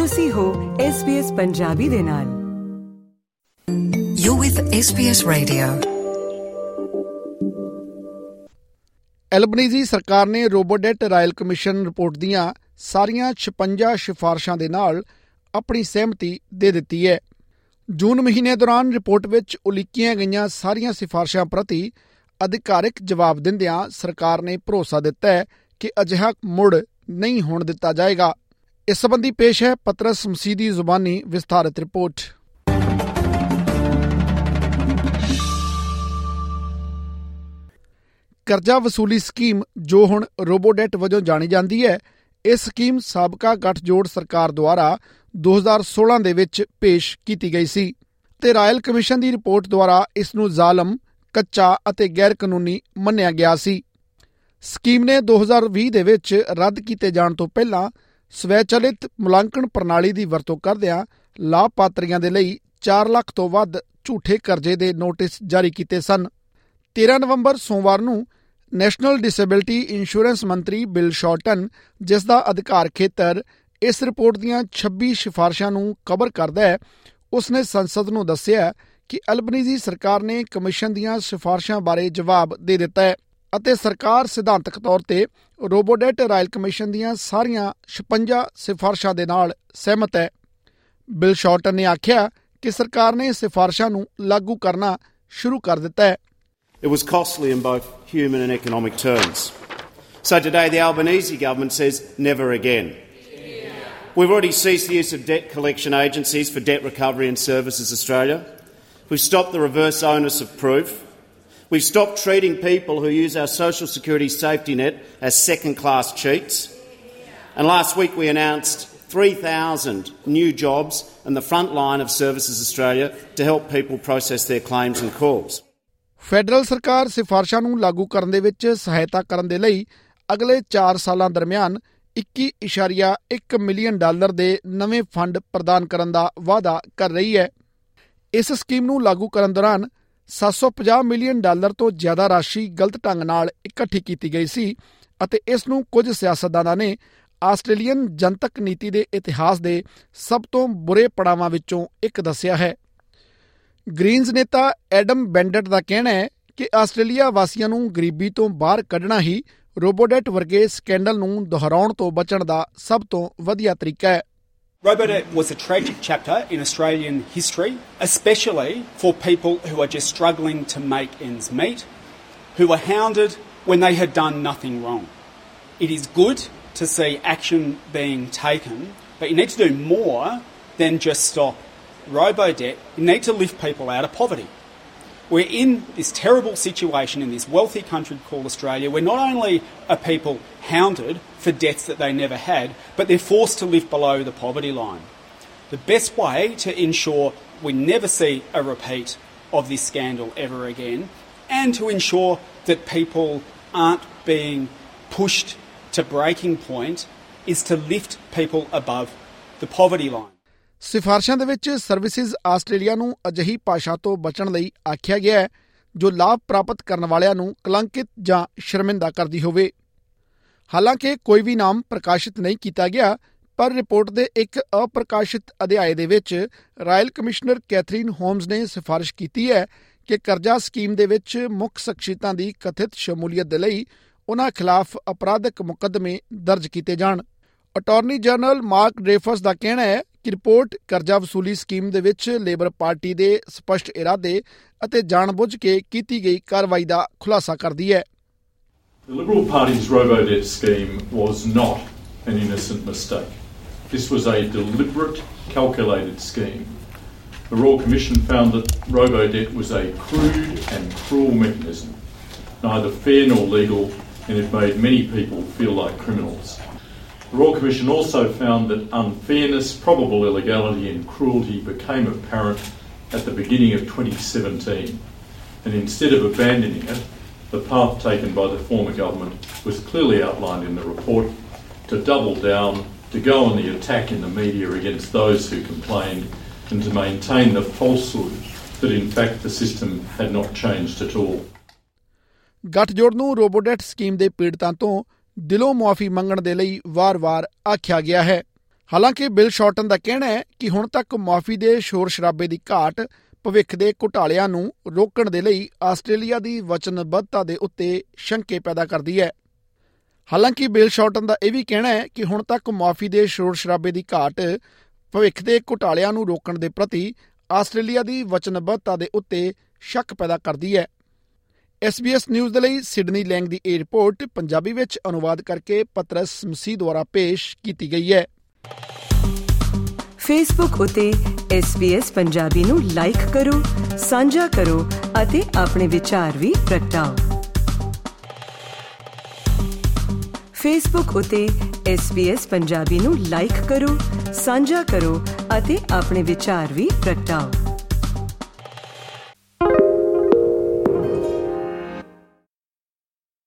ਤੁਸੀਂ ਹੋ SBS ਪੰਜਾਬੀ ਦੇ ਨਾਲ। You're with SBS Radio. Albanese ਸਰਕਾਰ ਨੇ ਰੋਬੋਡੈਟ ਰਾਇਲ ਕਮਿਸ਼ਨ ਰਿਪੋਰਟ ਦੀਆਂ ਸਾਰੀਆਂ 56 ਸਿਫਾਰਸ਼ਾਂ ਦੇ ਨਾਲ ਆਪਣੀ ਸਹਿਮਤੀ ਦੇ ਦਿੱਤੀ ਹੈ। ਜੂਨ ਮਹੀਨੇ ਦੌਰਾਨ ਰਿਪੋਰਟ ਵਿੱਚ ਉਲੀਕੀਆਂ ਗਈਆਂ ਸਾਰੀਆਂ ਸਿਫਾਰਸ਼ਾਂ ਪ੍ਰਤੀ ਅਧਿਕਾਰਿਕ ਜਵਾਬ ਦਿੰਦਿਆਂ ਸਰਕਾਰ ਨੇ ਭਰੋਸਾ ਦਿੱਤਾ ਹੈ ਕਿ ਅਜਿਹਾ ਮੁੜ ਨਹੀਂ ਹੋਣ ਦਿੱਤਾ ਜਾਏਗਾ। ਇਸ ਸੰਬੰਧੀ ਪੇਸ਼ ਹੈ ਪਤਰਸ ਮਸੀਦੀ ਜ਼ੁਬਾਨੀ ਵਿਸਥਾਰਿਤ ਰਿਪੋਰਟ। ਕਰਜ਼ਾ ਵਸੂਲੀ ਸਕੀਮ ਜੋ ਹੁਣ ਰੋਬੋਡੈਟ ਵਜੋਂ ਜਾਣੀ ਜਾਂਦੀ ਹੈ, ਇਹ ਸਕੀਮ ਸਾਬਕਾ ਗੱਠਜੋੜ ਸਰਕਾਰ ਦੁਆਰਾ 2016 ਦੇ ਵਿੱਚ ਪੇਸ਼ ਕੀਤੀ ਗਈ ਸੀ ਤੇ ਰਾਇਲ ਕਮਿਸ਼ਨ ਦੀ ਰਿਪੋਰਟ ਦੁਆਰਾ ਇਸ ਨੂੰ ਜ਼ਾਲਮ, ਕੱਚਾ ਅਤੇ ਗੈਰ ਕਾਨੂੰਨੀ ਮੰਨਿਆ ਗਿਆ ਸੀ। ਸਕੀਮ ਨੇ 2020 ਦੇ ਵਿੱਚ ਰੱਦ ਕੀਤੇ ਜਾਣ ਤੋਂ ਪਹਿਲਾਂ ਸਵੈਚਲਿਤ ਮੁਲਾਂਕਣ ਪ੍ਰਣਾਲੀ ਦੀ ਵਰਤੋਂ ਕਰਦਿਆਂ ਲਾਭਪਾਤਰੀਆਂ ਦੇ ਲਈ 4 ਲੱਖ ਤੋਂ ਵੱਧ ਝੂਠੇ ਕਰਜ਼ੇ ਦੇ ਨੋਟਿਸ ਜਾਰੀ ਕੀਤੇ ਸਨ। 13 ਨਵੰਬਰ ਸੋਮਵਾਰ ਨੂੰ ਨੈਸ਼ਨਲ ਡਿਸੇਬਿਲਟੀ ਇੰਸ਼ੋਰੈਂਸ ਮੰਤਰੀ ਬਿਲ ਸ਼ਾਰਟਨ, ਜਿਸ ਦਾ ਅਧਿਕਾਰ ਖੇਤਰ ਇਸ ਰਿਪੋਰਟ ਦੀਆਂ 26 ਸਿਫਾਰਸ਼ਾਂ ਨੂੰ ਕਵਰ ਕਰਦਾ ਹੈ, ਉਸਨੇ ਸੰਸਦ ਨੂੰ ਦੱਸਿਆ ਕਿ ਅਲਬਨੀਜ਼ੀ ਸਰਕਾਰ ਨੇ ਕਮਿਸ਼ਨ ਦੀਆਂ ਸਿਫਾਰਸ਼ਾਂ ਬਾਰੇ ਜਵਾਬ ਦੇ ਦਿੱਤਾ ਹੈ। ਅਤੇ ਸਰਕਾਰ ਸਿਧਾਂਤਕ ਤੌਰ ਤੇ ਰੋਬੋਡੈਟ ਰਾਇਲ ਕਮਿਸ਼ਨ ਦੀਆਂ ਸਾਰੀਆਂ 56 ਸਿਫਾਰਸ਼ਾਂ ਦੇ ਨਾਲ ਸਹਿਮਤ ਹੈ ਬਿਲ ਸ਼ਾਰਟਨ ਨੇ ਆਖਿਆ ਕਿ ਸਰਕਾਰ ਨੇ ਸਿਫਾਰਸ਼ਾਂ ਨੂੰ ਲਾਗੂ ਕਰਨਾ ਸ਼ੁਰੂ ਕਰ ਦਿੱਤਾ ਹੈ It was costly in both human and economic terms. So today the Albanese government says never again. We've already ceased the use of debt collection agencies for debt recovery and services Australia. We've stopped the reverse onus of proof. We've stopped treating people who use our social security safety net as second class cheats. And last week we announced 3,000 new jobs in the front line of Services Australia to help people process their claims and calls. Federal ਸਰਕਾਰ ਸਿਫਾਰਸ਼ਾਂ ਨੂੰ ਲਾਗੂ ਕਰਨ ਦੇ ਵਿੱਚ ਸਹਾਇਤਾ ਕਰਨ ਦੇ ਲਈ ਅਗਲੇ 4 ਸਾਲਾਂ ਦਰਮਿਆਨ 21.1 ਮਿਲੀਅਨ ਡਾਲਰ ਦੇ ਨਵੇਂ ਫੰਡ ਪ੍ਰਦਾਨ ਕਰਨ ਦਾ ਵਾਅਦਾ ਕਰ ਰਹੀ ਹੈ ਇਸ ਸਕੀਮ ਨੂੰ ਲਾਗੂ ਕਰਨ ਦੌਰਾਨ 750 ਮਿਲੀਅਨ ਡਾਲਰ ਤੋਂ ਜ਼ਿਆਦਾ ਰਾਸ਼ੀ ਗਲਤ ਢੰਗ ਨਾਲ ਇਕੱਠੀ ਕੀਤੀ ਗਈ ਸੀ ਅਤੇ ਇਸ ਨੂੰ ਕੁਝ ਸਿਆਸਤਦਾਨਾਂ ਨੇ ਆਸਟ੍ਰੇਲੀਅਨ ਜਨਤਕ ਨੀਤੀ ਦੇ ਇਤਿਹਾਸ ਦੇ ਸਭ ਤੋਂ ਬੁਰੇ ਪੜਾਵਾਂ ਵਿੱਚੋਂ ਇੱਕ ਦੱਸਿਆ ਹੈ। ਗ੍ਰੀਨਜ਼ ਨੇਤਾ ਐਡਮ ਬੈਂਡਟ ਦਾ ਕਹਿਣਾ ਹੈ ਕਿ ਆਸਟ੍ਰੇਲੀਆ ਵਾਸੀਆਂ ਨੂੰ ਗਰੀਬੀ ਤੋਂ ਬਾਹਰ ਕੱਢਣਾ ਹੀ ਰੋਬੋਡੈਟ ਵਰਗੇ ਸਕੈਂਡਲ ਨੂੰ ਦੁਹਰਾਉਣ ਤੋਂ ਬਚਣ ਦਾ ਸਭ ਤੋਂ ਵਧੀਆ ਤਰੀਕਾ ਹੈ। Robodebt was a tragic chapter in Australian history, especially for people who are just struggling to make ends meet, who were hounded when they had done nothing wrong. It is good to see action being taken, but you need to do more than just stop robo-debt. You need to lift people out of poverty. We're in this terrible situation in this wealthy country called Australia where not only are people hounded for debts that they never had, but they're forced to live below the poverty line. The best way to ensure we never see a repeat of this scandal ever again and to ensure that people aren't being pushed to breaking point is to lift people above the poverty line. ਸਿਫਾਰਸ਼ਾਂ ਦੇ ਵਿੱਚ services Australia ਨੂੰ ਅਜਿਹੀ ਭਾਸ਼ਾ ਤੋਂ ਬਚਣ ਲਈ ਆਖਿਆ ਗਿਆ ਹੈ, ਜੋ ਲਾਭ ਪ੍ਰਾਪਤ ਕਰਨ ਵਾਲਿਆਂ ਨੂੰ ਕਲੰਕਿਤ ਜਾਂ ਸ਼ਰਮਿੰਦਾ ਕਰਦੀ ਹੋਵੇ। ਹਾਲਾਂਕਿ ਕੋਈ ਵੀ ਨਾਮ ਪ੍ਰਕਾਸ਼ਿਤ ਨਹੀਂ ਕੀਤਾ ਗਿਆ, ਪਰ ਰਿਪੋਰਟ ਦੇ ਇੱਕ ਅਪ੍ਰਕਾਸ਼ਿਤ ਅਧਿਆਇ ਦੇ ਵਿੱਚ ਰਾਇਲ ਕਮਿਸ਼ਨਰ ਕੈਥਰੀਨ ਹੋਮਸ ਨੇ ਸਿਫਾਰਿਸ਼ ਕੀਤੀ ਹੈ ਕਿ ਕਰਜ਼ਾ ਸਕੀਮ ਦੇ ਵਿੱਚ ਮੁੱਖ ਸ਼ਖਸੀਅਤਾਂ ਦੀ ਕਥਿਤ ਸ਼ਮੂਲੀਅਤ ਦੇ ਲਈ ਉਹਨਾਂ ਖਿਲਾਫ ਅਪਰਾਧਿਕ ਮੁਕੱਦਮੇ ਦਰਜ ਕੀਤੇ ਜਾਣ। ਅਟਾਰਨੀ ਜਨਰਲ ਮਾਰਕ ਡ੍ਰੇਫਸ ਦਾ ਕਹਿਣਾ ਹੈ ਕਿ ਰਿਪੋਰਟ ਕਰਜ਼ਾ ਵਸੂਲੀ ਸਕੀਮ ਦੇ ਵਿੱਚ ਲੇਬਰ ਪਾਰਟੀ ਦੇ ਸਪਸ਼ਟ ਇਰਾਦੇ ਅਤੇ ਜਾਣਬੁੱਝ ਕੇ ਕੀਤੀ ਗਈ ਕਾਰਵਾਈ ਦਾ ਖੁਲਾਸਾ ਕਰਦੀ ਹੈ The Liberal Party's robo-debt scheme was not an innocent mistake. This was a deliberate, calculated scheme. The Royal Commission found that robo-debt was a crude and cruel mechanism, neither fair nor legal, and it made many people feel like criminals. The Royal Commission also found that unfairness, probable illegality, and cruelty became apparent at the beginning of 2017. And instead of abandoning it, the path taken by the former government was clearly outlined in the report to double down, to go on the attack in the media against those who complained, and to maintain the falsehood that in fact the system had not changed at all. ਗੱਠਜੋੜ ਨੂੰ Robodebt scheme ਦੇ ਪੀੜਤਾਂ ਤੋਂ ਦਿਲੋਂ ਮੁਆਫੀ ਮੰਗਣ ਦੇ ਲਈ ਵਾਰ-ਵਾਰ ਆਖਿਆ ਗਿਆ ਹੈ। ਹਾਲਾਂਕਿ ਬਿਲ ਸ਼ਾਰਟਨ ਦਾ ਕਹਿਣਾ ਹੈ ਕਿ ਹੁਣ ਤੱਕ ਮਾਫੀ ਦੇ ਸ਼ੋਰ ਸ਼ਰਾਬੇ ਦੀ ਘਾਟ ਭਵਿੱਖ ਦੇ ਘੁਟਾਲਿਆਂ ਨੂੰ ਰੋਕਣ ਦੇ ਲਈ ਆਸਟ੍ਰੇਲੀਆ ਦੀ ਵਚਨਬੱਧਤਾ ਦੇ ਉੱਤੇ ਸ਼ੰਕੇ ਪੈਦਾ ਕਰਦੀ ਹੈ। ਹਾਲਾਂਕਿ ਬਿਲ ਸ਼ਾਰਟਨ ਦਾ ਇਹ ਵੀ ਕਹਿਣਾ ਹੈ ਕਿ ਹੁਣ ਤੱਕ ਮਾਫੀ ਦੇ ਸ਼ੋਰ ਸ਼ਰਾਬੇ ਦੀ ਘਾਟ ਭਵਿੱਖ ਦੇ ਘੁਟਾਲਿਆਂ ਨੂੰ ਰੋਕਣ ਦੇ ਪ੍ਰਤੀ ਆਸਟ੍ਰੇਲੀਆ ਦੀ ਵਚਨਬੱਧਤਾ ਦੇ ਉੱਤੇ ਸ਼ੱਕ ਪੈਦਾ ਕਰਦੀ ਹੈ। SBS ਨਿਊਜ਼ ਦੇ ਲਈ ਸਿਡਨੀ ਲੈਂਗ ਦੀ ਇਹ ਰਿਪੋਰਟ ਪੰਜਾਬੀ ਵਿੱਚ ਅਨੁਵਾਦ ਕਰਕੇ ਪਤਰਸ ਮਸੀਹ ਦੁਆਰਾ ਪੇਸ਼ ਕੀਤੀ ਗਈ ਹੈ। ਫੇਸਬੁੱਕ ਉਤੇ SBS ਪੰਜਾਬੀ ਨੂੰ ਲਾਈਕ ਕਰੋ, ਸਾਂਝਾ ਕਰੋ ਅਤੇ ਆਪਣੇ ਵਿਚਾਰ ਵੀ ਪ੍ਰਗਟਾਓ। ਫੇਸਬੁੱਕ ਉਤੇ SBS ਪੰਜਾਬੀ ਨੂੰ ਲਾਈਕ ਕਰੋ, ਸਾਂਝਾ ਕਰੋ ਅਤੇ ਆਪਣੇ ਵਿਚਾਰ ਵੀ ਪ੍ਰਗਟਾਓ।